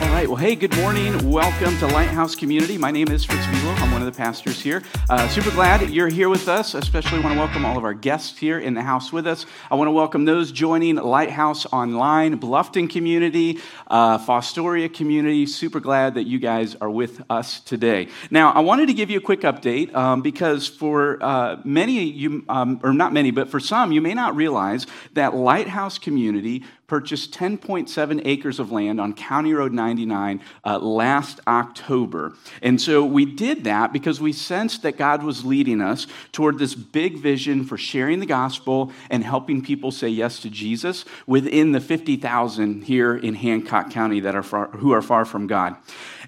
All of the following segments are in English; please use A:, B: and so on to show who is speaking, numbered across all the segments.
A: All right. Well, hey, good morning. Welcome to Lighthouse Community. My name is Fritz Velo. I'm one of the pastors here. Uh, super glad you're here with us. Especially want to welcome all of our guests here in the house with us. I want to welcome those joining Lighthouse Online, Bluffton Community, uh, Fostoria Community. Super glad that you guys are with us today. Now, I wanted to give you a quick update um, because for uh, many, you, um, or not many, but for some, you may not realize that Lighthouse Community purchased 10.7 acres of land on County Road 99 uh, last October. And so we did that because we sensed that God was leading us toward this big vision for sharing the gospel and helping people say yes to Jesus within the 50,000 here in Hancock County that are far, who are far from God.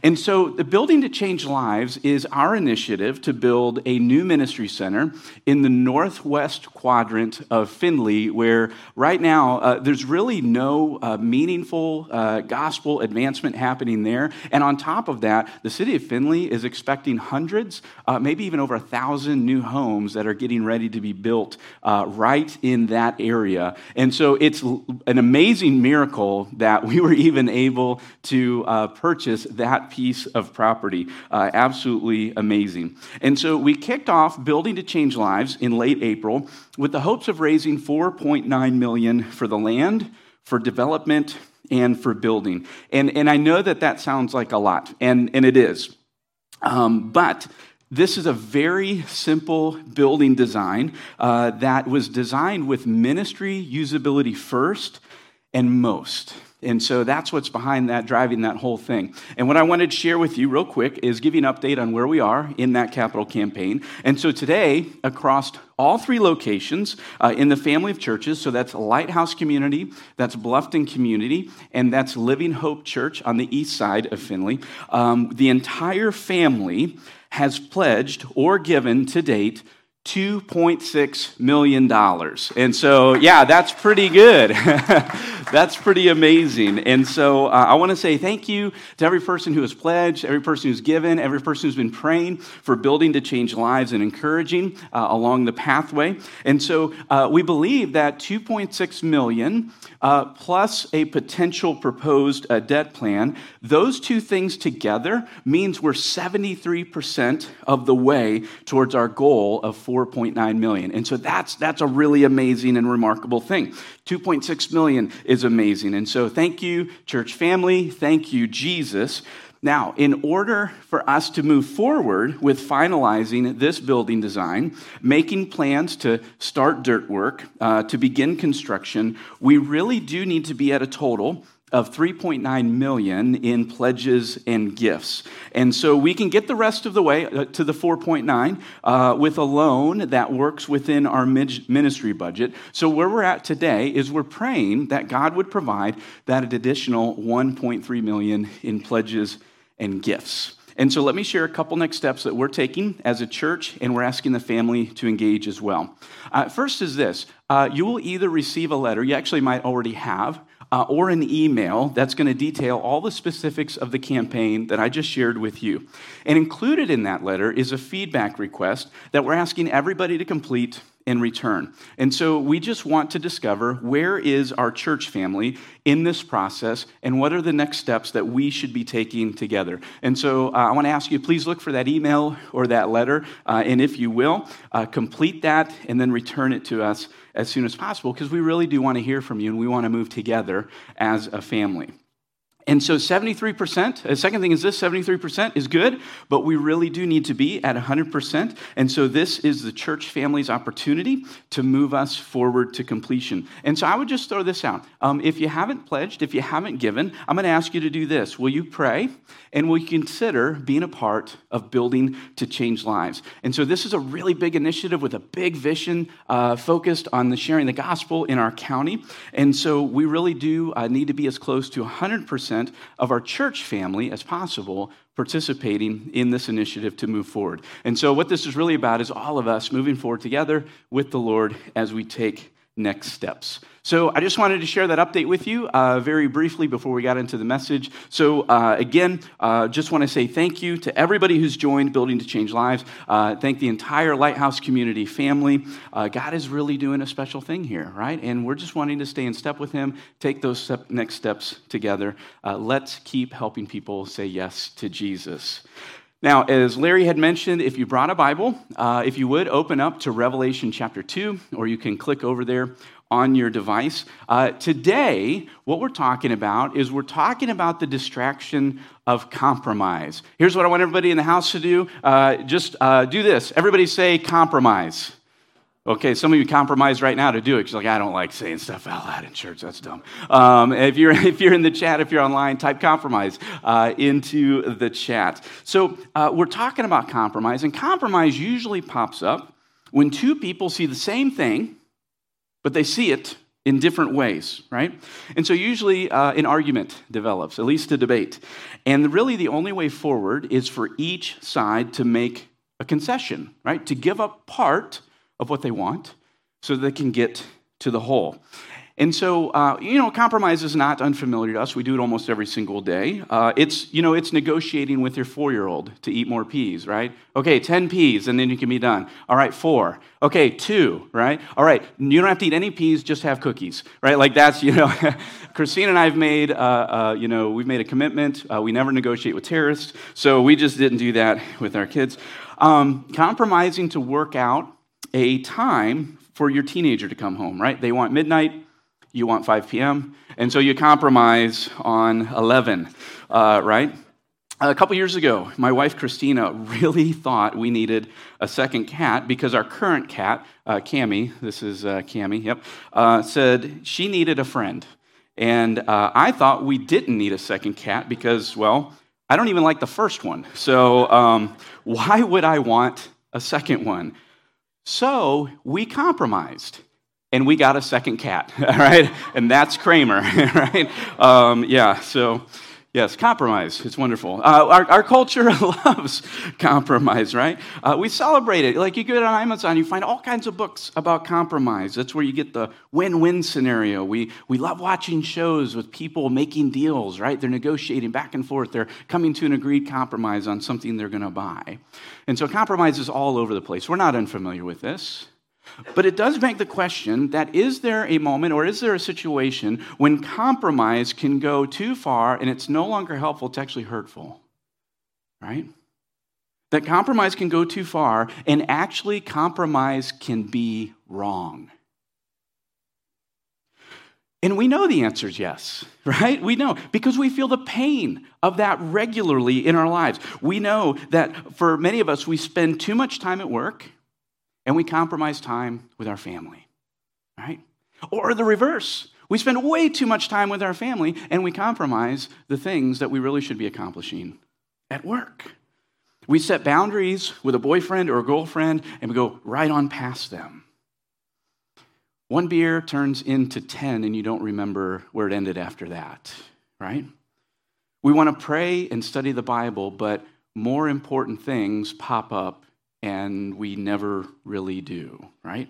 A: And so, the Building to Change Lives is our initiative to build a new ministry center in the northwest quadrant of Findlay, where right now uh, there's really no uh, meaningful uh, gospel advancement happening there. And on top of that, the city of Findlay is expecting hundreds, uh, maybe even over a thousand new homes that are getting ready to be built uh, right in that area. And so, it's an amazing miracle that we were even able to uh, purchase that piece of property. Uh, absolutely amazing. And so we kicked off Building to Change Lives in late April with the hopes of raising 4.9 million for the land, for development, and for building. And, and I know that that sounds like a lot, and, and it is. Um, but this is a very simple building design uh, that was designed with ministry usability first and most. And so that's what's behind that, driving that whole thing. And what I wanted to share with you, real quick, is give you an update on where we are in that capital campaign. And so today, across all three locations uh, in the family of churches, so that's Lighthouse Community, that's Bluffton Community, and that's Living Hope Church on the east side of Findlay, um, the entire family has pledged or given to date $2.6 million. And so, yeah, that's pretty good. that's pretty amazing. And so, uh, I want to say thank you to every person who has pledged, every person who's given, every person who's been praying for building to change lives and encouraging uh, along the pathway. And so, uh, we believe that 2.6 million uh, plus a potential proposed uh, debt plan, those two things together means we're 73% of the way towards our goal of 4.9 million. And so that's, that's a really amazing and remarkable thing. 2.6 million is amazing. And so thank you, church family. Thank you, Jesus. Now, in order for us to move forward with finalizing this building design, making plans to start dirt work, uh, to begin construction, we really do need to be at a total of 3.9 million in pledges and gifts. And so we can get the rest of the way uh, to the 4.9 uh, with a loan that works within our ministry budget. So where we're at today is we're praying that God would provide that additional 1.3 million in pledges and gifts. And so let me share a couple next steps that we're taking as a church, and we're asking the family to engage as well. Uh, first is this uh, you will either receive a letter, you actually might already have, uh, or an email that's going to detail all the specifics of the campaign that I just shared with you. And included in that letter is a feedback request that we're asking everybody to complete in return. And so we just want to discover where is our church family in this process and what are the next steps that we should be taking together. And so uh, I want to ask you please look for that email or that letter. Uh, and if you will, uh, complete that and then return it to us as soon as possible because we really do want to hear from you and we want to move together as a family. And so 73%, the second thing is this 73% is good, but we really do need to be at 100%. And so this is the church family's opportunity to move us forward to completion. And so I would just throw this out. Um, if you haven't pledged, if you haven't given, I'm going to ask you to do this. Will you pray and will you consider being a part of building to change lives? And so this is a really big initiative with a big vision uh, focused on the sharing the gospel in our county. And so we really do uh, need to be as close to 100% of our church family as possible participating in this initiative to move forward. And so, what this is really about is all of us moving forward together with the Lord as we take next steps. So I just wanted to share that update with you uh, very briefly before we got into the message. So uh, again, uh, just want to say thank you to everybody who's joined Building to Change Lives. Uh, thank the entire Lighthouse community family. Uh, God is really doing a special thing here, right? And we're just wanting to stay in step with Him, take those step, next steps together. Uh, let's keep helping people say yes to Jesus. Now, as Larry had mentioned, if you brought a Bible, uh, if you would open up to Revelation chapter 2, or you can click over there on your device. Uh, today, what we're talking about is we're talking about the distraction of compromise. Here's what I want everybody in the house to do uh, just uh, do this. Everybody say compromise. Okay, some of you compromise right now to do it because like I don't like saying stuff out loud in church. That's dumb. Um, if you're if you're in the chat, if you're online, type compromise uh, into the chat. So uh, we're talking about compromise, and compromise usually pops up when two people see the same thing, but they see it in different ways, right? And so usually uh, an argument develops, at least a debate, and really the only way forward is for each side to make a concession, right? To give up part of what they want so they can get to the whole. And so, uh, you know, compromise is not unfamiliar to us. We do it almost every single day. Uh, it's, you know, it's negotiating with your four-year-old to eat more peas, right? Okay, 10 peas, and then you can be done. All right, four. Okay, two, right? All right, you don't have to eat any peas, just have cookies, right? Like that's, you know, Christine and I have made, uh, uh, you know, we've made a commitment. Uh, we never negotiate with terrorists, so we just didn't do that with our kids. Um, compromising to work out a time for your teenager to come home, right? They want midnight, you want 5 p.m., and so you compromise on 11, uh, right? A couple years ago, my wife Christina really thought we needed a second cat because our current cat, uh, Cami, this is uh, Cami, yep, uh, said she needed a friend. And uh, I thought we didn't need a second cat because, well, I don't even like the first one. So um, why would I want a second one? So we compromised and we got a second cat, all right? And that's Kramer, right? Um, yeah, so yes, compromise. It's wonderful. Uh, our, our culture loves compromise, right? Uh, we celebrate it. Like you go on Amazon, you find all kinds of books about compromise. That's where you get the win win scenario. We, we love watching shows with people making deals, right? They're negotiating back and forth, they're coming to an agreed compromise on something they're going to buy. And so compromise is all over the place. We're not unfamiliar with this. But it does make the question that is there a moment or is there a situation when compromise can go too far and it's no longer helpful, it's actually hurtful? Right? That compromise can go too far and actually compromise can be wrong. And we know the answer is yes, right? We know because we feel the pain of that regularly in our lives. We know that for many of us, we spend too much time at work and we compromise time with our family, right? Or the reverse. We spend way too much time with our family and we compromise the things that we really should be accomplishing at work. We set boundaries with a boyfriend or a girlfriend and we go right on past them. One beer turns into 10 and you don't remember where it ended after that, right? We want to pray and study the Bible, but more important things pop up and we never really do, right?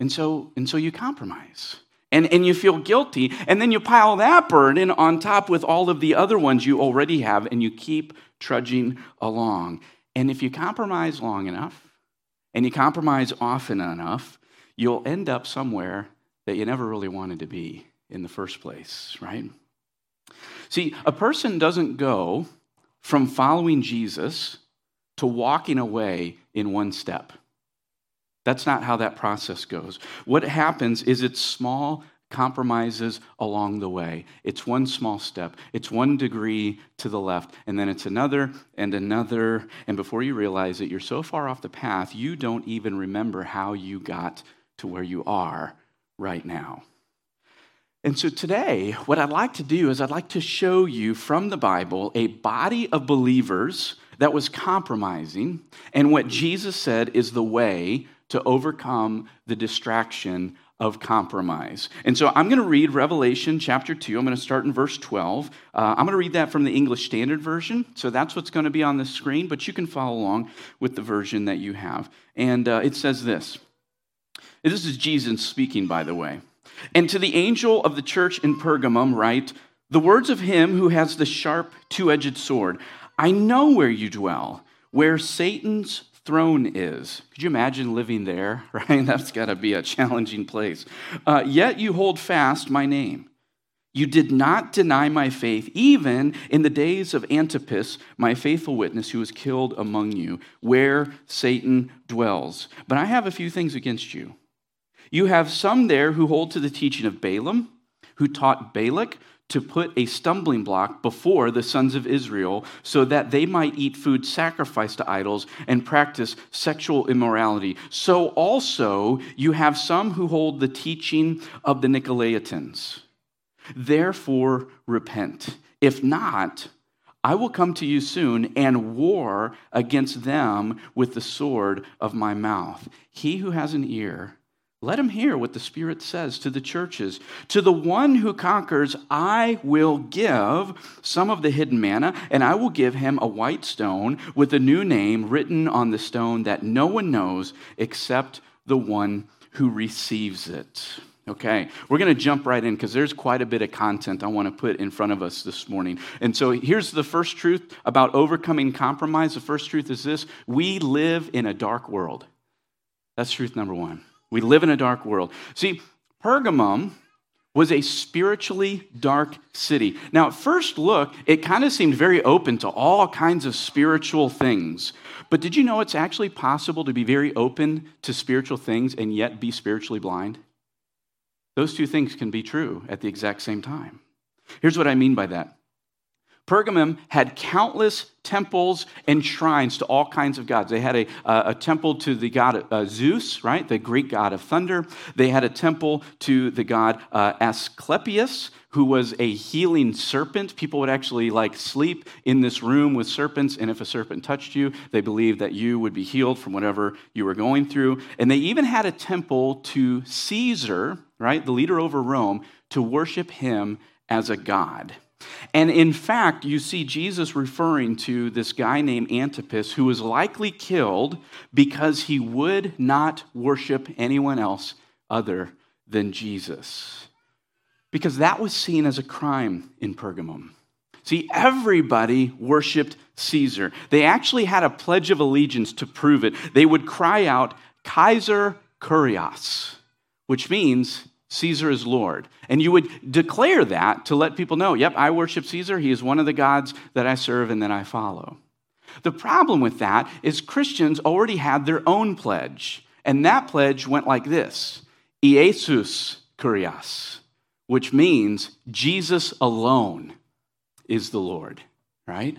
A: And so, and so you compromise. And, and you feel guilty, and then you pile that burden on top with all of the other ones you already have, and you keep trudging along. And if you compromise long enough, and you compromise often enough, you'll end up somewhere that you never really wanted to be in the first place, right? See, a person doesn't go from following Jesus to walking away in one step. That's not how that process goes. What happens is it's small compromises along the way. It's one small step, it's one degree to the left, and then it's another and another. And before you realize it, you're so far off the path, you don't even remember how you got to where you are right now. And so today, what I'd like to do is I'd like to show you from the Bible a body of believers that was compromising, and what Jesus said is the way to overcome the distraction of compromise. And so I'm going to read Revelation chapter 2. I'm going to start in verse 12. Uh, I'm going to read that from the English Standard Version. So that's what's going to be on the screen, but you can follow along with the version that you have. And uh, it says this. This is Jesus speaking, by the way. And to the angel of the church in Pergamum, write the words of him who has the sharp, two edged sword. I know where you dwell, where Satan's throne is. Could you imagine living there, right? That's got to be a challenging place. Uh, yet you hold fast my name. You did not deny my faith, even in the days of Antipas, my faithful witness, who was killed among you, where Satan dwells. But I have a few things against you. You have some there who hold to the teaching of Balaam, who taught Balak to put a stumbling block before the sons of Israel so that they might eat food sacrificed to idols and practice sexual immorality. So also you have some who hold the teaching of the Nicolaitans. Therefore, repent. If not, I will come to you soon and war against them with the sword of my mouth. He who has an ear, let him hear what the Spirit says to the churches. To the one who conquers, I will give some of the hidden manna, and I will give him a white stone with a new name written on the stone that no one knows except the one who receives it. Okay, we're going to jump right in because there's quite a bit of content I want to put in front of us this morning. And so here's the first truth about overcoming compromise. The first truth is this we live in a dark world. That's truth number one. We live in a dark world. See, Pergamum was a spiritually dark city. Now, at first look, it kind of seemed very open to all kinds of spiritual things. But did you know it's actually possible to be very open to spiritual things and yet be spiritually blind? Those two things can be true at the exact same time. Here's what I mean by that Pergamum had countless temples and shrines to all kinds of gods. They had a, a temple to the god uh, Zeus, right, the Greek god of thunder. They had a temple to the god uh, Asclepius, who was a healing serpent. People would actually like sleep in this room with serpents, and if a serpent touched you, they believed that you would be healed from whatever you were going through. And they even had a temple to Caesar, right, the leader over Rome, to worship him as a god. And in fact, you see Jesus referring to this guy named Antipas who was likely killed because he would not worship anyone else other than Jesus. Because that was seen as a crime in Pergamum. See, everybody worshiped Caesar. They actually had a pledge of allegiance to prove it. They would cry out, Kaiser Kurios, which means Caesar is Lord. And you would declare that to let people know, yep, I worship Caesar. He is one of the gods that I serve and that I follow. The problem with that is Christians already had their own pledge. And that pledge went like this Iesus Kurios, which means Jesus alone is the Lord, right?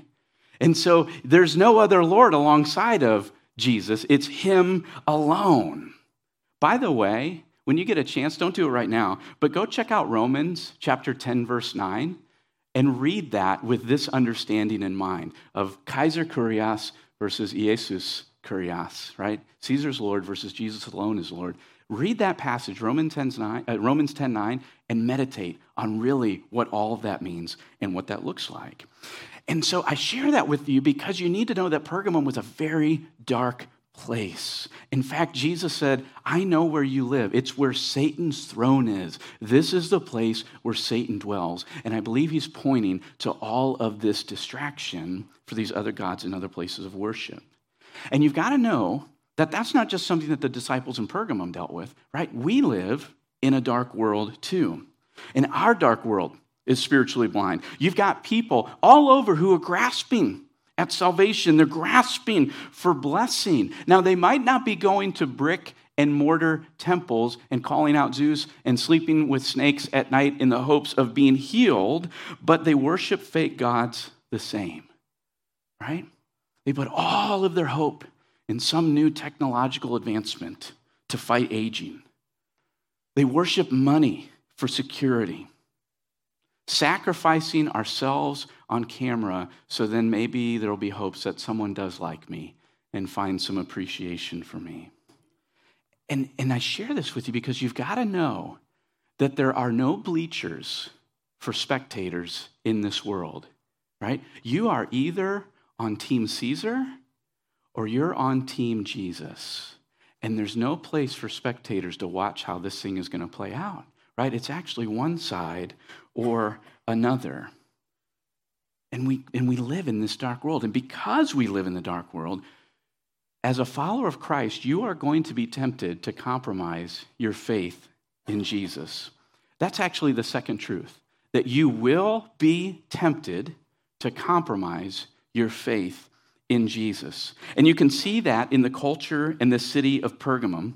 A: And so there's no other Lord alongside of Jesus, it's Him alone. By the way, when you get a chance, don't do it right now, but go check out Romans chapter 10, verse 9, and read that with this understanding in mind of Kaiser Kurios versus Jesus Kurios, right? Caesar's Lord versus Jesus alone is Lord. Read that passage, Romans 10, 9, uh, Romans 10 9, and meditate on really what all of that means and what that looks like. And so I share that with you because you need to know that Pergamum was a very dark place. In fact, Jesus said, I know where you live. It's where Satan's throne is. This is the place where Satan dwells. And I believe he's pointing to all of this distraction for these other gods and other places of worship. And you've got to know that that's not just something that the disciples in Pergamum dealt with, right? We live in a dark world too. And our dark world is spiritually blind. You've got people all over who are grasping at salvation. They're grasping for blessing. Now, they might not be going to brick and mortar temples and calling out Zeus and sleeping with snakes at night in the hopes of being healed, but they worship fake gods the same, right? They put all of their hope in some new technological advancement to fight aging. They worship money for security sacrificing ourselves on camera so then maybe there will be hopes that someone does like me and find some appreciation for me. And, and I share this with you because you've got to know that there are no bleachers for spectators in this world, right? You are either on Team Caesar or you're on Team Jesus. And there's no place for spectators to watch how this thing is going to play out right? It's actually one side or another. And we, and we live in this dark world. And because we live in the dark world, as a follower of Christ, you are going to be tempted to compromise your faith in Jesus. That's actually the second truth that you will be tempted to compromise your faith in Jesus. And you can see that in the culture in the city of Pergamum.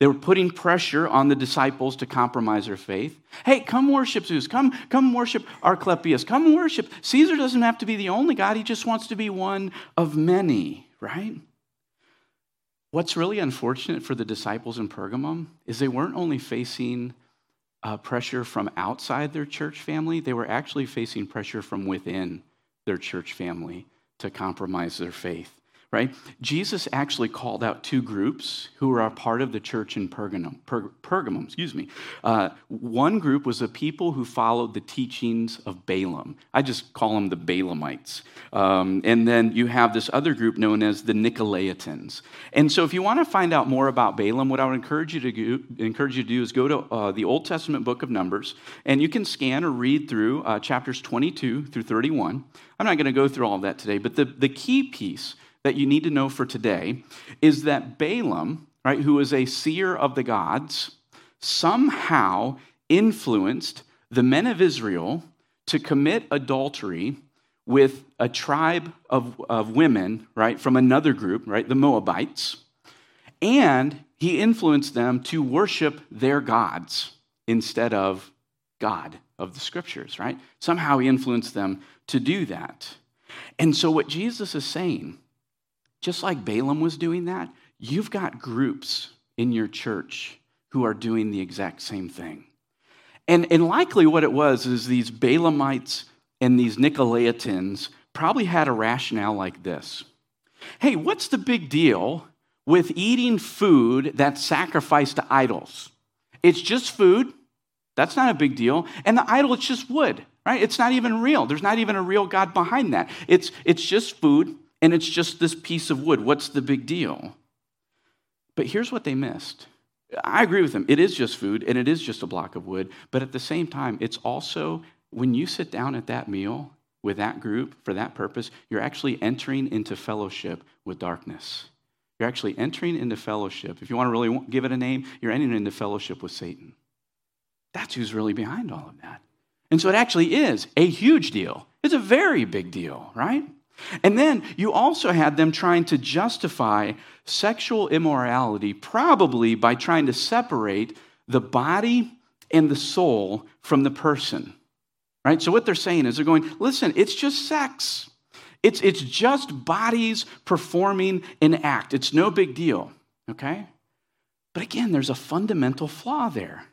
A: They were putting pressure on the disciples to compromise their faith. Hey, come worship Zeus. Come, come worship Asclepius. Come worship. Caesar doesn't have to be the only God. He just wants to be one of many, right? What's really unfortunate for the disciples in Pergamum is they weren't only facing uh, pressure from outside their church family, they were actually facing pressure from within their church family to compromise their faith right? Jesus actually called out two groups who were a part of the church in Pergamum. Per, Pergamum, excuse me. Uh, one group was the people who followed the teachings of Balaam. I just call them the Balaamites. Um, and then you have this other group known as the Nicolaitans. And so, if you want to find out more about Balaam, what I would encourage you to do, encourage you to do is go to uh, the Old Testament book of Numbers, and you can scan or read through uh, chapters 22 through 31. I'm not going to go through all of that today, but the, the key piece that you need to know for today is that Balaam, right, who is a seer of the gods, somehow influenced the men of Israel to commit adultery with a tribe of, of women, right, from another group, right, the Moabites. And he influenced them to worship their gods instead of God of the scriptures, right? Somehow he influenced them to do that. And so, what Jesus is saying just like Balaam was doing that, you've got groups in your church who are doing the exact same thing. And, and likely what it was is these Balaamites and these Nicolaitans probably had a rationale like this Hey, what's the big deal with eating food that's sacrificed to idols? It's just food. That's not a big deal. And the idol, it's just wood, right? It's not even real. There's not even a real God behind that. It's, it's just food and it's just this piece of wood. What's the big deal? But here's what they missed. I agree with them. It is just food and it is just a block of wood. But at the same time, it's also when you sit down at that meal with that group for that purpose, you're actually entering into fellowship with darkness. You're actually entering into fellowship. If you want to really give it a name, you're entering into fellowship with Satan. That's who's really behind all of that. And so it actually is a huge deal. It's a very big deal, right? And then you also had them trying to justify sexual immorality, probably by trying to separate the body and the soul from the person. Right? So what they're saying is they're going, listen, it's just sex. It's, it's just bodies performing an act. It's no big deal. Okay? But again, there's a fundamental flaw there.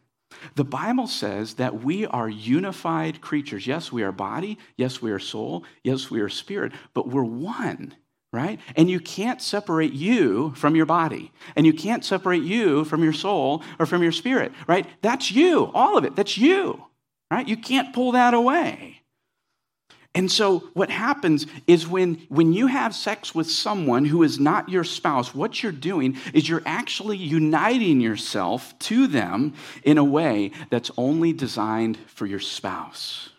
A: The Bible says that we are unified creatures. Yes, we are body. Yes, we are soul. Yes, we are spirit, but we're one, right? And you can't separate you from your body, and you can't separate you from your soul or from your spirit, right? That's you, all of it. That's you, right? You can't pull that away. And so, what happens is when, when you have sex with someone who is not your spouse, what you're doing is you're actually uniting yourself to them in a way that's only designed for your spouse.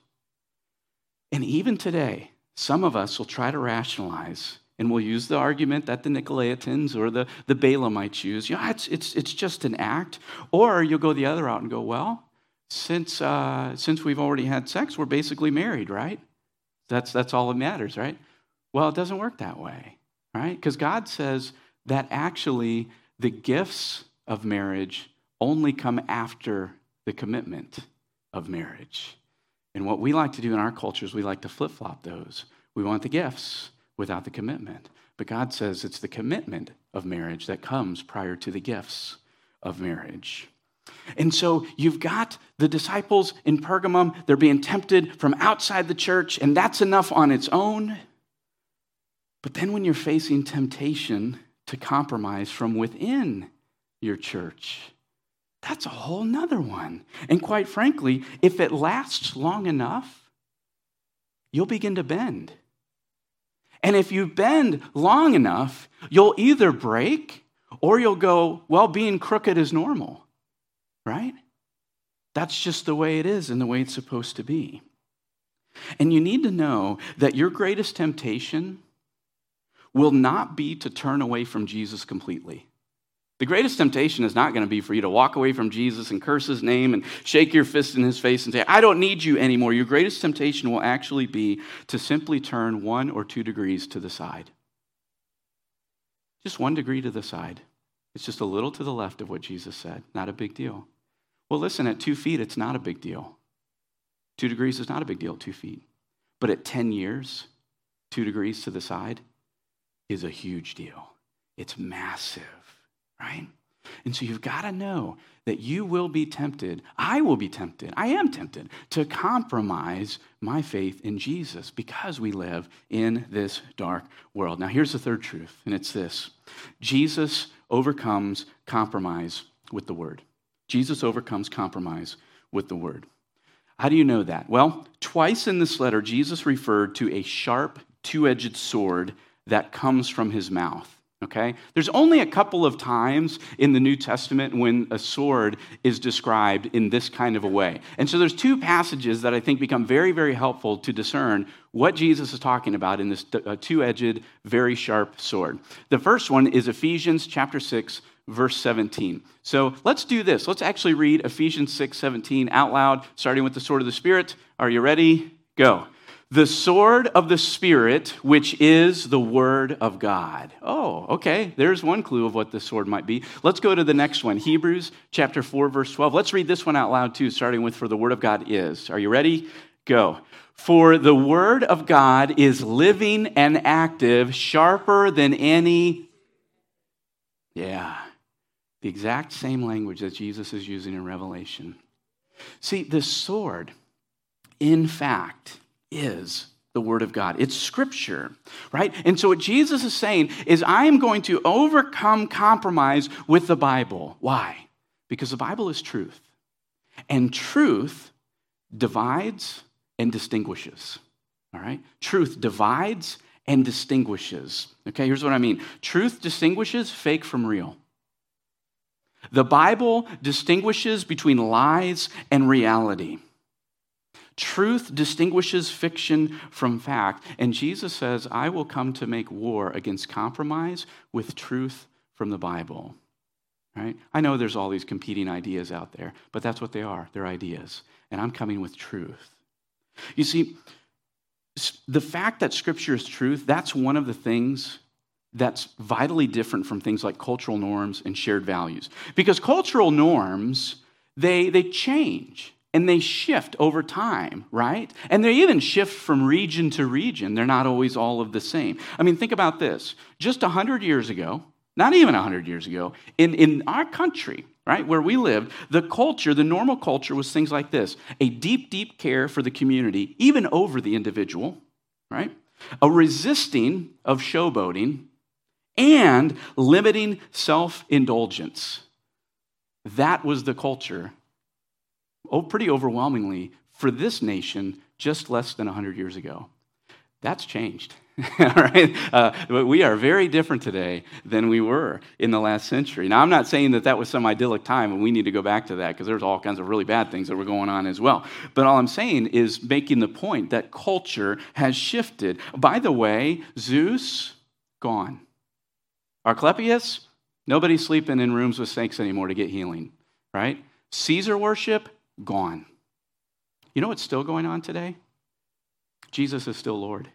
A: And even today, some of us will try to rationalize and we'll use the argument that the Nicolaitans or the, the Balaamites use. Yeah, it's, it's, it's just an act. Or you'll go the other route and go, well, since, uh, since we've already had sex, we're basically married, right? That's, that's all that matters, right? Well, it doesn't work that way, right? Because God says that actually the gifts of marriage only come after the commitment of marriage. And what we like to do in our culture is we like to flip flop those. We want the gifts without the commitment. But God says it's the commitment of marriage that comes prior to the gifts of marriage. And so you've got the disciples in Pergamum, they're being tempted from outside the church, and that's enough on its own. But then when you're facing temptation to compromise from within your church, that's a whole nother one. And quite frankly, if it lasts long enough, you'll begin to bend. And if you bend long enough, you'll either break or you'll go, well, being crooked is normal right? That's just the way it is and the way it's supposed to be. And you need to know that your greatest temptation will not be to turn away from Jesus completely. The greatest temptation is not going to be for you to walk away from Jesus and curse his name and shake your fist in his face and say, I don't need you anymore. Your greatest temptation will actually be to simply turn one or two degrees to the side. Just one degree to the side. It's just a little to the left of what Jesus said. Not a big deal. Well, listen, at two feet, it's not a big deal. Two degrees is not a big deal, two feet. But at 10 years, two degrees to the side is a huge deal. It's massive, right? And so you've got to know that you will be tempted. I will be tempted. I am tempted to compromise my faith in Jesus because we live in this dark world. Now, here's the third truth, and it's this Jesus overcomes compromise with the word. Jesus overcomes compromise with the word. How do you know that? Well, twice in this letter, Jesus referred to a sharp, two edged sword that comes from his mouth. Okay? There's only a couple of times in the New Testament when a sword is described in this kind of a way. And so there's two passages that I think become very, very helpful to discern what Jesus is talking about in this uh, two edged, very sharp sword. The first one is Ephesians chapter 6, verse 17. So let's do this. Let's actually read Ephesians 6, 17 out loud, starting with the sword of the Spirit. Are you ready? Go. The sword of the Spirit, which is the Word of God. Oh, okay. There's one clue of what this sword might be. Let's go to the next one Hebrews chapter 4, verse 12. Let's read this one out loud too, starting with For the Word of God is. Are you ready? Go. For the Word of God is living and active, sharper than any. Yeah. The exact same language that Jesus is using in Revelation. See, this sword, in fact, is the Word of God. It's Scripture, right? And so, what Jesus is saying is, I am going to overcome compromise with the Bible. Why? Because the Bible is truth. And truth divides and distinguishes. All right? Truth divides and distinguishes. Okay, here's what I mean truth distinguishes fake from real. The Bible distinguishes between lies and reality. Truth distinguishes fiction from fact. And Jesus says, I will come to make war against compromise with truth from the Bible. Right? I know there's all these competing ideas out there, but that's what they are. They're ideas. And I'm coming with truth. You see, the fact that Scripture is truth, that's one of the things that's vitally different from things like cultural norms and shared values. Because cultural norms, they, they change and they shift over time, right? And they even shift from region to region. They're not always all of the same. I mean, think about this. Just 100 years ago, not even 100 years ago, in, in our country, right, where we lived, the culture, the normal culture was things like this a deep, deep care for the community, even over the individual, right? A resisting of showboating and limiting self indulgence. That was the culture oh, pretty overwhelmingly for this nation just less than 100 years ago. That's changed. All right? Uh, we are very different today than we were in the last century. Now, I'm not saying that that was some idyllic time and we need to go back to that because there's all kinds of really bad things that were going on as well. But all I'm saying is making the point that culture has shifted. By the way, Zeus, gone. Asclepius, nobody's sleeping in rooms with snakes anymore to get healing, right? Caesar worship, gone. You know what's still going on today? Jesus is still Lord.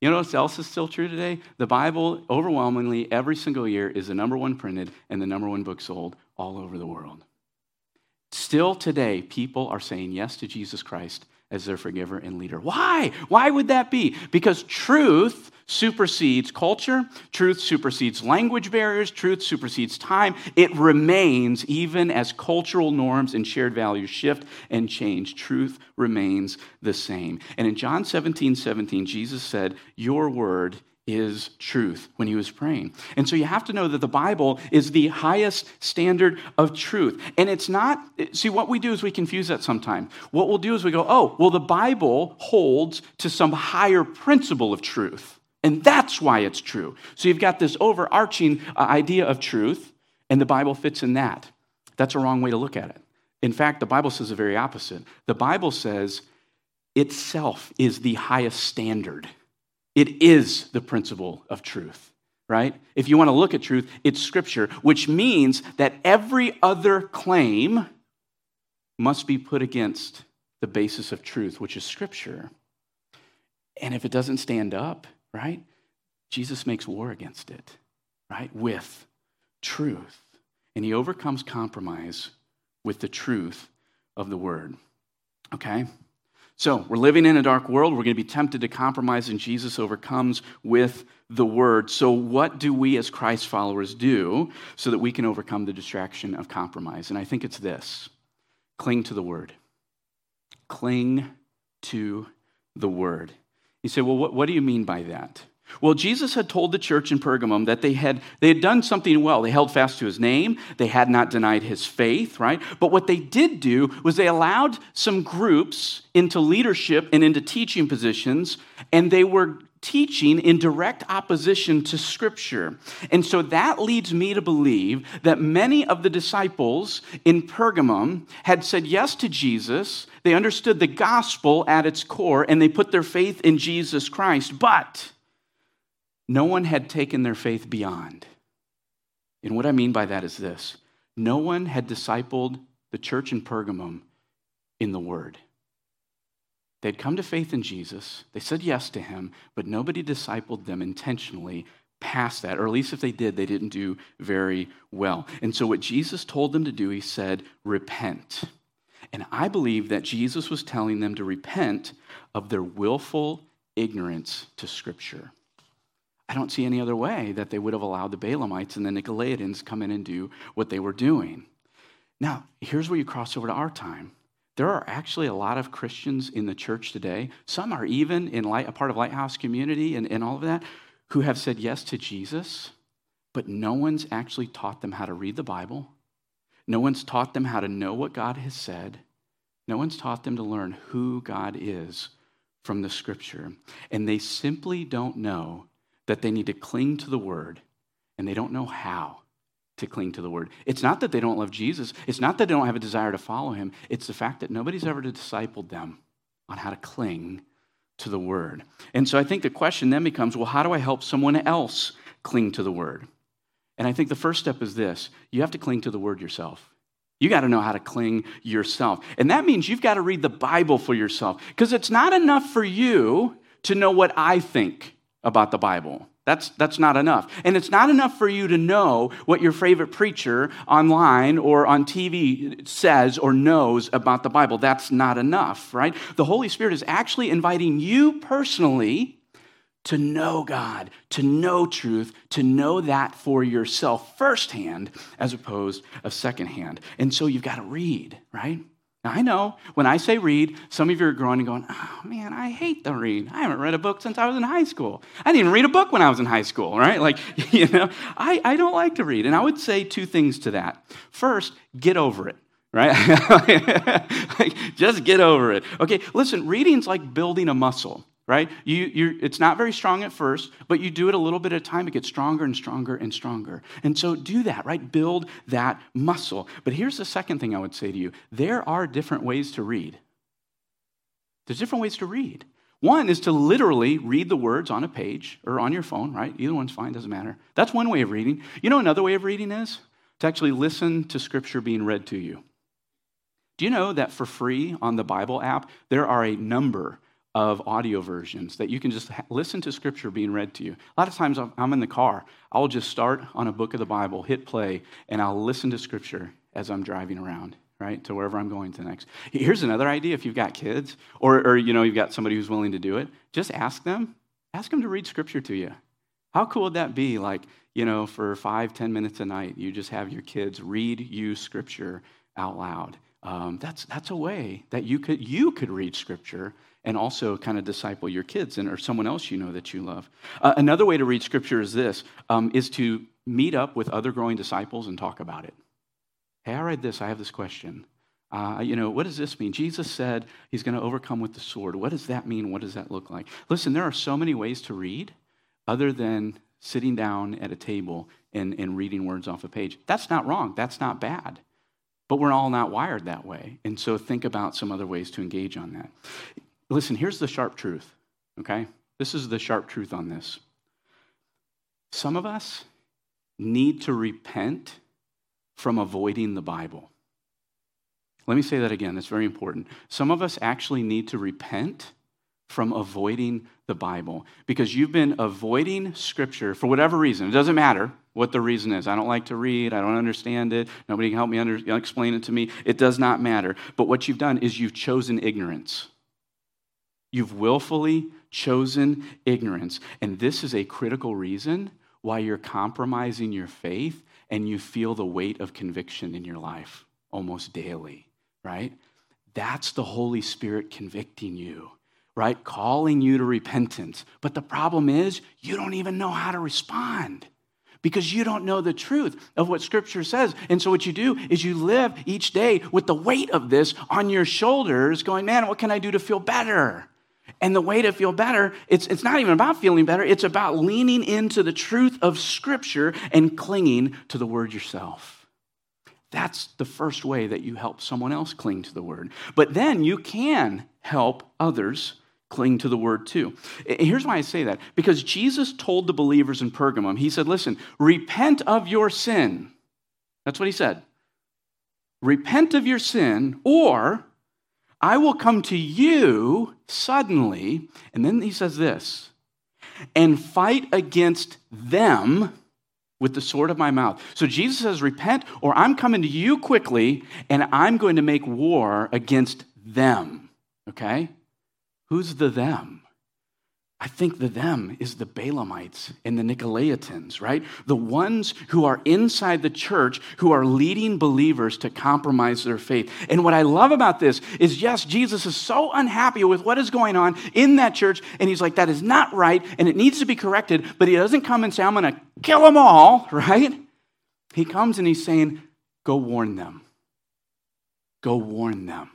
A: You know what else is still true today? The Bible, overwhelmingly, every single year, is the number one printed and the number one book sold all over the world. Still today, people are saying yes to Jesus Christ as their forgiver and leader. Why? Why would that be? Because truth supersedes culture, truth supersedes language barriers, truth supersedes time. It remains even as cultural norms and shared values shift and change. Truth remains the same. And in John 17 17, Jesus said, Your word is truth when he was praying. And so you have to know that the Bible is the highest standard of truth. And it's not, see, what we do is we confuse that sometimes. What we'll do is we go, oh, well, the Bible holds to some higher principle of truth. And that's why it's true. So you've got this overarching uh, idea of truth, and the Bible fits in that. That's a wrong way to look at it. In fact, the Bible says the very opposite. The Bible says itself is the highest standard, it is the principle of truth, right? If you want to look at truth, it's Scripture, which means that every other claim must be put against the basis of truth, which is Scripture. And if it doesn't stand up, right, Jesus makes war against it, right, with truth. And he overcomes compromise with the truth of the word. Okay? So, we're living in a dark world. We're going to be tempted to compromise, and Jesus overcomes with the word. So, what do we as Christ followers do so that we can overcome the distraction of compromise? And I think it's this cling to the word. Cling to the word. You say, well, what, what do you mean by that? Well, Jesus had told the church in Pergamum that they had, they had done something well. They held fast to his name, they had not denied his faith, right? But what they did do was they allowed some groups into leadership and into teaching positions, and they were teaching in direct opposition to Scripture. And so that leads me to believe that many of the disciples in Pergamum had said yes to Jesus. They understood the gospel at its core, and they put their faith in Jesus Christ. But no one had taken their faith beyond. And what I mean by that is this no one had discipled the church in Pergamum in the word. They'd come to faith in Jesus, they said yes to him, but nobody discipled them intentionally past that, or at least if they did, they didn't do very well. And so, what Jesus told them to do, he said, repent. And I believe that Jesus was telling them to repent of their willful ignorance to Scripture. I don't see any other way that they would have allowed the Balaamites and the Nicolaitans come in and do what they were doing. Now, here's where you cross over to our time. There are actually a lot of Christians in the church today. Some are even in light, a part of Lighthouse community and, and all of that, who have said yes to Jesus, but no one's actually taught them how to read the Bible. No one's taught them how to know what God has said. No one's taught them to learn who God is from the scripture. And they simply don't know that they need to cling to the word, and they don't know how to cling to the word. It's not that they don't love Jesus, it's not that they don't have a desire to follow him, it's the fact that nobody's ever discipled them on how to cling to the word. And so I think the question then becomes well, how do I help someone else cling to the word? And I think the first step is this you have to cling to the word yourself. You got to know how to cling yourself. And that means you've got to read the Bible for yourself because it's not enough for you to know what I think about the Bible. That's, that's not enough. And it's not enough for you to know what your favorite preacher online or on TV says or knows about the Bible. That's not enough, right? The Holy Spirit is actually inviting you personally to know God, to know truth, to know that for yourself firsthand as opposed of secondhand. And so you've got to read, right? Now, I know when I say read, some of you are growing and going, oh man, I hate to read. I haven't read a book since I was in high school. I didn't even read a book when I was in high school, right? Like, you know, I, I don't like to read. And I would say two things to that. First, get over it, right? like, just get over it. Okay, listen, reading's like building a muscle right? You, you, it's not very strong at first, but you do it a little bit at a time, it gets stronger and stronger and stronger. And so do that, right? Build that muscle. But here's the second thing I would say to you there are different ways to read. There's different ways to read. One is to literally read the words on a page or on your phone, right? Either one's fine, doesn't matter. That's one way of reading. You know, another way of reading is to actually listen to scripture being read to you. Do you know that for free on the Bible app, there are a number of audio versions that you can just listen to scripture being read to you. A lot of times I'm in the car, I'll just start on a book of the Bible, hit play, and I'll listen to scripture as I'm driving around, right, to wherever I'm going to next. Here's another idea if you've got kids or, or you know, you've got somebody who's willing to do it, just ask them, ask them to read scripture to you. How cool would that be? Like, you know, for five, ten minutes a night, you just have your kids read you scripture out loud. Um, that's, that's a way that you could, you could read scripture and also kind of disciple your kids and or someone else you know that you love. Uh, another way to read scripture is this: um, is to meet up with other growing disciples and talk about it. Hey, I read this. I have this question. Uh, you know, what does this mean? Jesus said he's going to overcome with the sword. What does that mean? What does that look like? Listen, there are so many ways to read other than sitting down at a table and, and reading words off a page. That's not wrong. That's not bad. But we're all not wired that way. And so think about some other ways to engage on that. Listen, here's the sharp truth, okay? This is the sharp truth on this. Some of us need to repent from avoiding the Bible. Let me say that again, that's very important. Some of us actually need to repent from avoiding the Bible because you've been avoiding Scripture for whatever reason. It doesn't matter what the reason is. I don't like to read, I don't understand it, nobody can help me under, explain it to me. It does not matter. But what you've done is you've chosen ignorance. You've willfully chosen ignorance. And this is a critical reason why you're compromising your faith and you feel the weight of conviction in your life almost daily, right? That's the Holy Spirit convicting you, right? Calling you to repentance. But the problem is, you don't even know how to respond because you don't know the truth of what Scripture says. And so, what you do is you live each day with the weight of this on your shoulders, going, Man, what can I do to feel better? And the way to feel better, it's, it's not even about feeling better, it's about leaning into the truth of Scripture and clinging to the Word yourself. That's the first way that you help someone else cling to the Word. But then you can help others cling to the Word too. Here's why I say that because Jesus told the believers in Pergamum, He said, Listen, repent of your sin. That's what He said. Repent of your sin, or I will come to you suddenly. And then he says this and fight against them with the sword of my mouth. So Jesus says, Repent, or I'm coming to you quickly, and I'm going to make war against them. Okay? Who's the them? I think the them is the Balaamites and the Nicolaitans, right? The ones who are inside the church who are leading believers to compromise their faith. And what I love about this is yes, Jesus is so unhappy with what is going on in that church, and he's like, that is not right, and it needs to be corrected, but he doesn't come and say, I'm going to kill them all, right? He comes and he's saying, go warn them. Go warn them.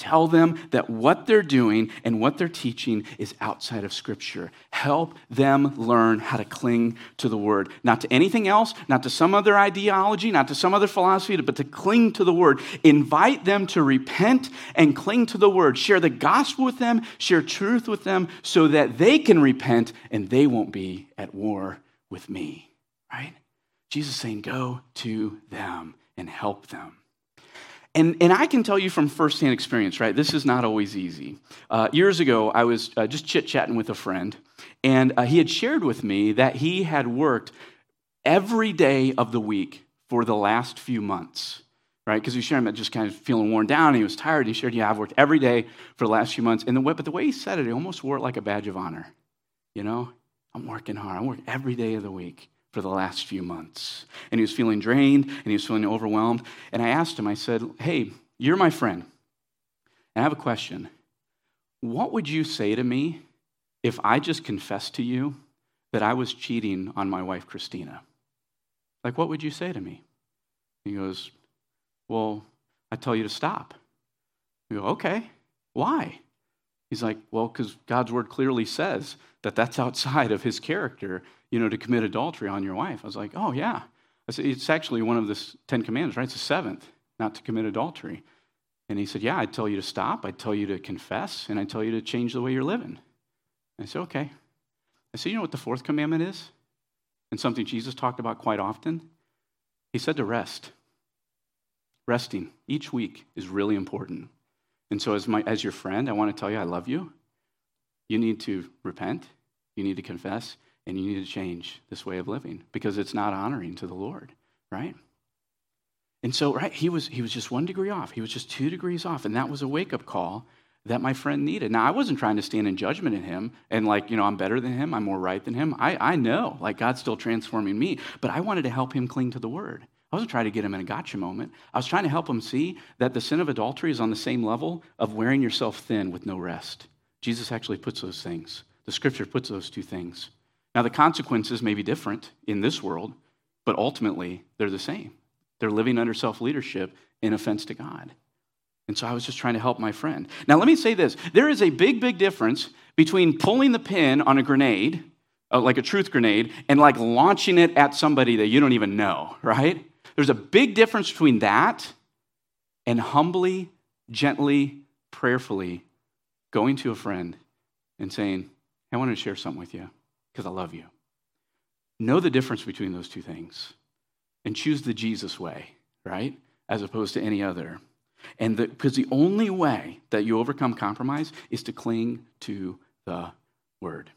A: Tell them that what they're doing and what they're teaching is outside of Scripture. Help them learn how to cling to the Word. Not to anything else, not to some other ideology, not to some other philosophy, but to cling to the Word. Invite them to repent and cling to the Word. Share the gospel with them, share truth with them, so that they can repent and they won't be at war with me, right? Jesus saying, Go to them and help them. And, and I can tell you from firsthand experience, right? This is not always easy. Uh, years ago, I was uh, just chit chatting with a friend, and uh, he had shared with me that he had worked every day of the week for the last few months, right? Because he sharing about just kind of feeling worn down, and he was tired. and He shared, Yeah, I've worked every day for the last few months. And the way, but the way he said it, he almost wore it like a badge of honor. You know, I'm working hard, I'm working every day of the week for the last few months. And he was feeling drained and he was feeling overwhelmed. And I asked him, I said, Hey, you're my friend. And I have a question. What would you say to me if I just confessed to you that I was cheating on my wife, Christina? Like, what would you say to me? He goes, Well, I tell you to stop. We go, Okay, why? He's like, Well, because God's word clearly says that that's outside of his character you know, to commit adultery on your wife. I was like, oh, yeah. I said, it's actually one of the Ten Commandments, right? It's the seventh, not to commit adultery. And he said, yeah, I'd tell you to stop. I'd tell you to confess, and I'd tell you to change the way you're living. And I said, okay. I said, you know what the fourth commandment is? And something Jesus talked about quite often? He said to rest. Resting each week is really important. And so, as, my, as your friend, I want to tell you I love you. You need to repent, you need to confess, and you need to change this way of living because it's not honoring to the Lord, right? And so, right, he was he was just one degree off. He was just two degrees off, and that was a wake up call that my friend needed. Now, I wasn't trying to stand in judgment in him and like, you know, I'm better than him, I'm more right than him. I, I know, like God's still transforming me, but I wanted to help him cling to the word. I wasn't trying to get him in a gotcha moment. I was trying to help him see that the sin of adultery is on the same level of wearing yourself thin with no rest. Jesus actually puts those things. The scripture puts those two things now, the consequences may be different in this world, but ultimately they're the same. They're living under self leadership in offense to God. And so I was just trying to help my friend. Now, let me say this there is a big, big difference between pulling the pin on a grenade, uh, like a truth grenade, and like launching it at somebody that you don't even know, right? There's a big difference between that and humbly, gently, prayerfully going to a friend and saying, I want to share something with you because I love you. Know the difference between those two things and choose the Jesus way, right? As opposed to any other. And because the, the only way that you overcome compromise is to cling to the word.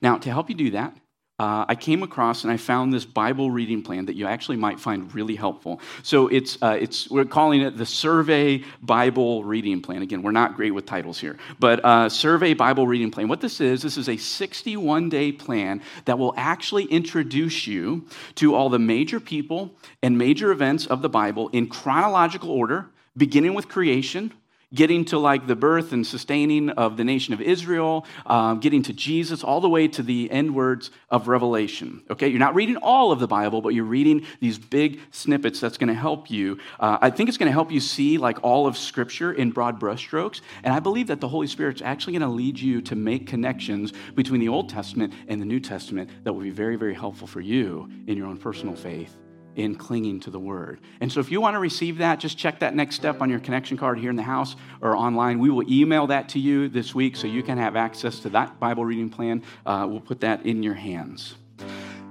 A: Now, to help you do that, uh, I came across and I found this Bible reading plan that you actually might find really helpful. So it's, uh, it's we're calling it the Survey Bible Reading Plan. Again, we're not great with titles here, but uh, Survey Bible Reading Plan. What this is, this is a 61 day plan that will actually introduce you to all the major people and major events of the Bible in chronological order, beginning with creation getting to like the birth and sustaining of the nation of Israel, um, getting to Jesus, all the way to the end words of Revelation. Okay, you're not reading all of the Bible, but you're reading these big snippets that's going to help you. Uh, I think it's going to help you see like all of Scripture in broad brushstrokes, and I believe that the Holy Spirit's actually going to lead you to make connections between the Old Testament and the New Testament that will be very, very helpful for you in your own personal faith in clinging to the word. And so if you want to receive that, just check that next step on your connection card here in the house or online. We will email that to you this week so you can have access to that Bible reading plan. Uh, we'll put that in your hands.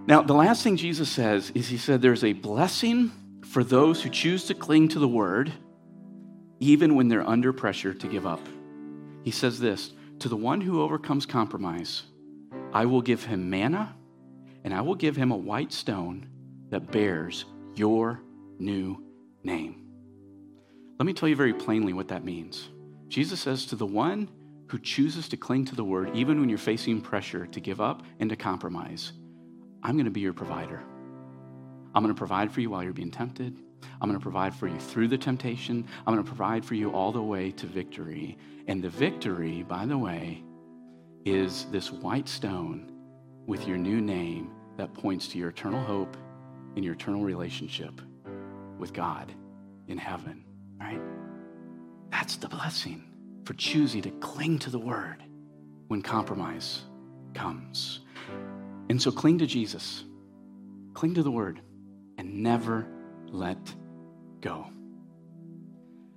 A: Now, the last thing Jesus says is He said, There's a blessing for those who choose to cling to the word, even when they're under pressure to give up. He says this To the one who overcomes compromise, I will give him manna, and I will give him a white stone that bears your new name. Let me tell you very plainly what that means. Jesus says to the one who chooses to cling to the word, even when you're facing pressure to give up and to compromise, I'm going to be your provider. I'm going to provide for you while you're being tempted. I'm going to provide for you through the temptation. I'm going to provide for you all the way to victory. And the victory, by the way, is this white stone with your new name that points to your eternal hope in your eternal relationship with God in heaven, right? That's the blessing for choosing to cling to the word when compromise comes. And so cling to Jesus, cling to the word, and never let go.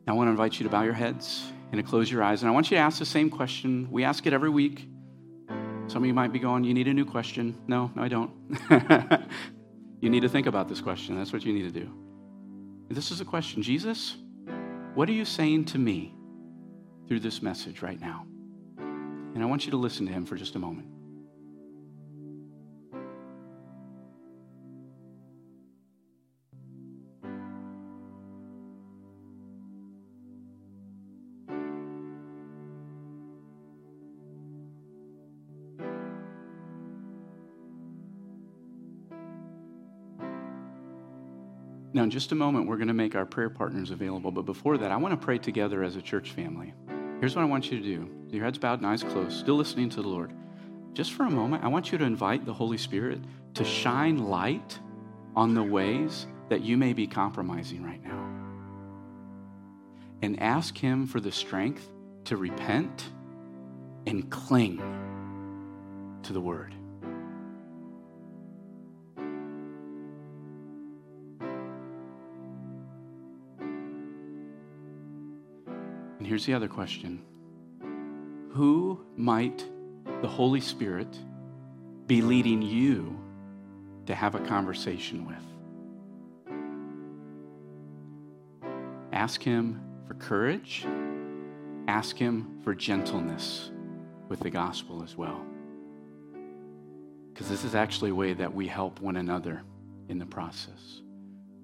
A: Now, I want to invite you to bow your heads and to close your eyes. And I want you to ask the same question. We ask it every week. Some of you might be going, You need a new question. No, no, I don't. You need to think about this question. That's what you need to do. This is a question Jesus, what are you saying to me through this message right now? And I want you to listen to him for just a moment. In just a moment, we're going to make our prayer partners available. But before that, I want to pray together as a church family. Here's what I want you to do your heads bowed and eyes closed, still listening to the Lord. Just for a moment, I want you to invite the Holy Spirit to shine light on the ways that you may be compromising right now. And ask Him for the strength to repent and cling to the Word. And here's the other question Who might the Holy Spirit be leading you to have a conversation with? Ask Him for courage, ask Him for gentleness with the gospel as well. Because this is actually a way that we help one another in the process.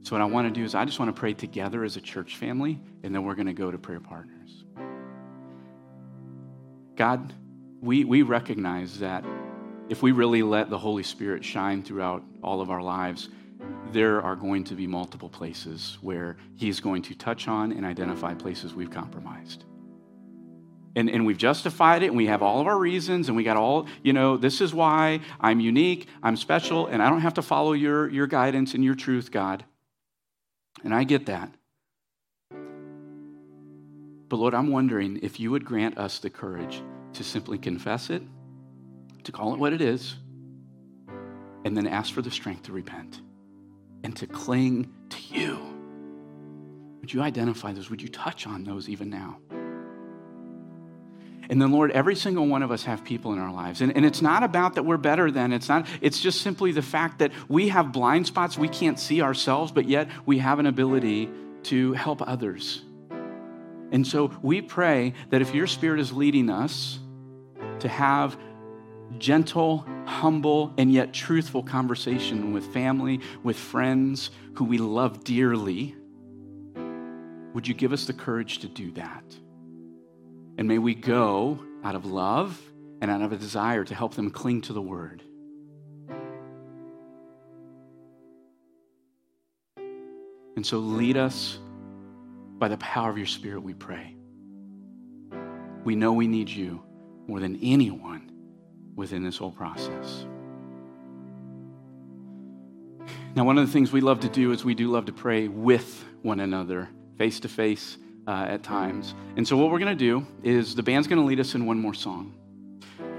A: So, what I want to do is, I just want to pray together as a church family, and then we're going to go to prayer partners. God, we, we recognize that if we really let the Holy Spirit shine throughout all of our lives, there are going to be multiple places where He's going to touch on and identify places we've compromised. And, and we've justified it, and we have all of our reasons, and we got all, you know, this is why I'm unique, I'm special, and I don't have to follow your, your guidance and your truth, God. And I get that. But Lord, I'm wondering if you would grant us the courage to simply confess it, to call it what it is, and then ask for the strength to repent and to cling to you Would you identify those? Would you touch on those even now? And then, Lord, every single one of us have people in our lives. And, and it's not about that we're better than. It's not, it's just simply the fact that we have blind spots. We can't see ourselves, but yet we have an ability to help others. And so we pray that if your spirit is leading us to have gentle, humble, and yet truthful conversation with family, with friends who we love dearly, would you give us the courage to do that? And may we go out of love and out of a desire to help them cling to the word. And so lead us by the power of your Spirit, we pray. We know we need you more than anyone within this whole process. Now, one of the things we love to do is we do love to pray with one another, face to face uh, at times. And so, what we're going to do is the band's going to lead us in one more song.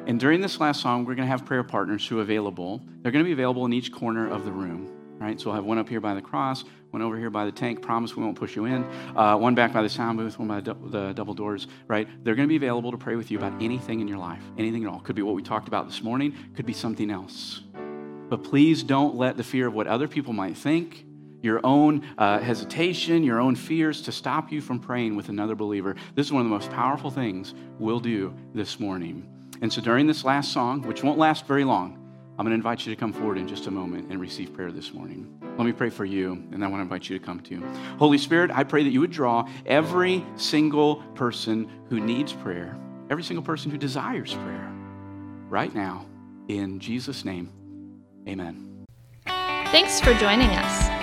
A: And during this last song, we're going to have prayer partners who are available. They're going to be available in each corner of the room. Right? So we'll have one up here by the cross, one over here by the tank. Promise we won't push you in. Uh, one back by the sound booth, one by the, the double doors. Right? They're going to be available to pray with you about anything in your life, anything at all. Could be what we talked about this morning. Could be something else. But please don't let the fear of what other people might think, your own uh, hesitation, your own fears to stop you from praying with another believer. This is one of the most powerful things we'll do this morning. And so during this last song, which won't last very long, I'm going to invite you to come forward in just a moment and receive prayer this morning. Let me pray for you, and I want to invite you to come too. Holy Spirit, I pray that you would draw every single person who needs prayer, every single person who desires prayer, right now. In Jesus' name, amen.
B: Thanks for joining us.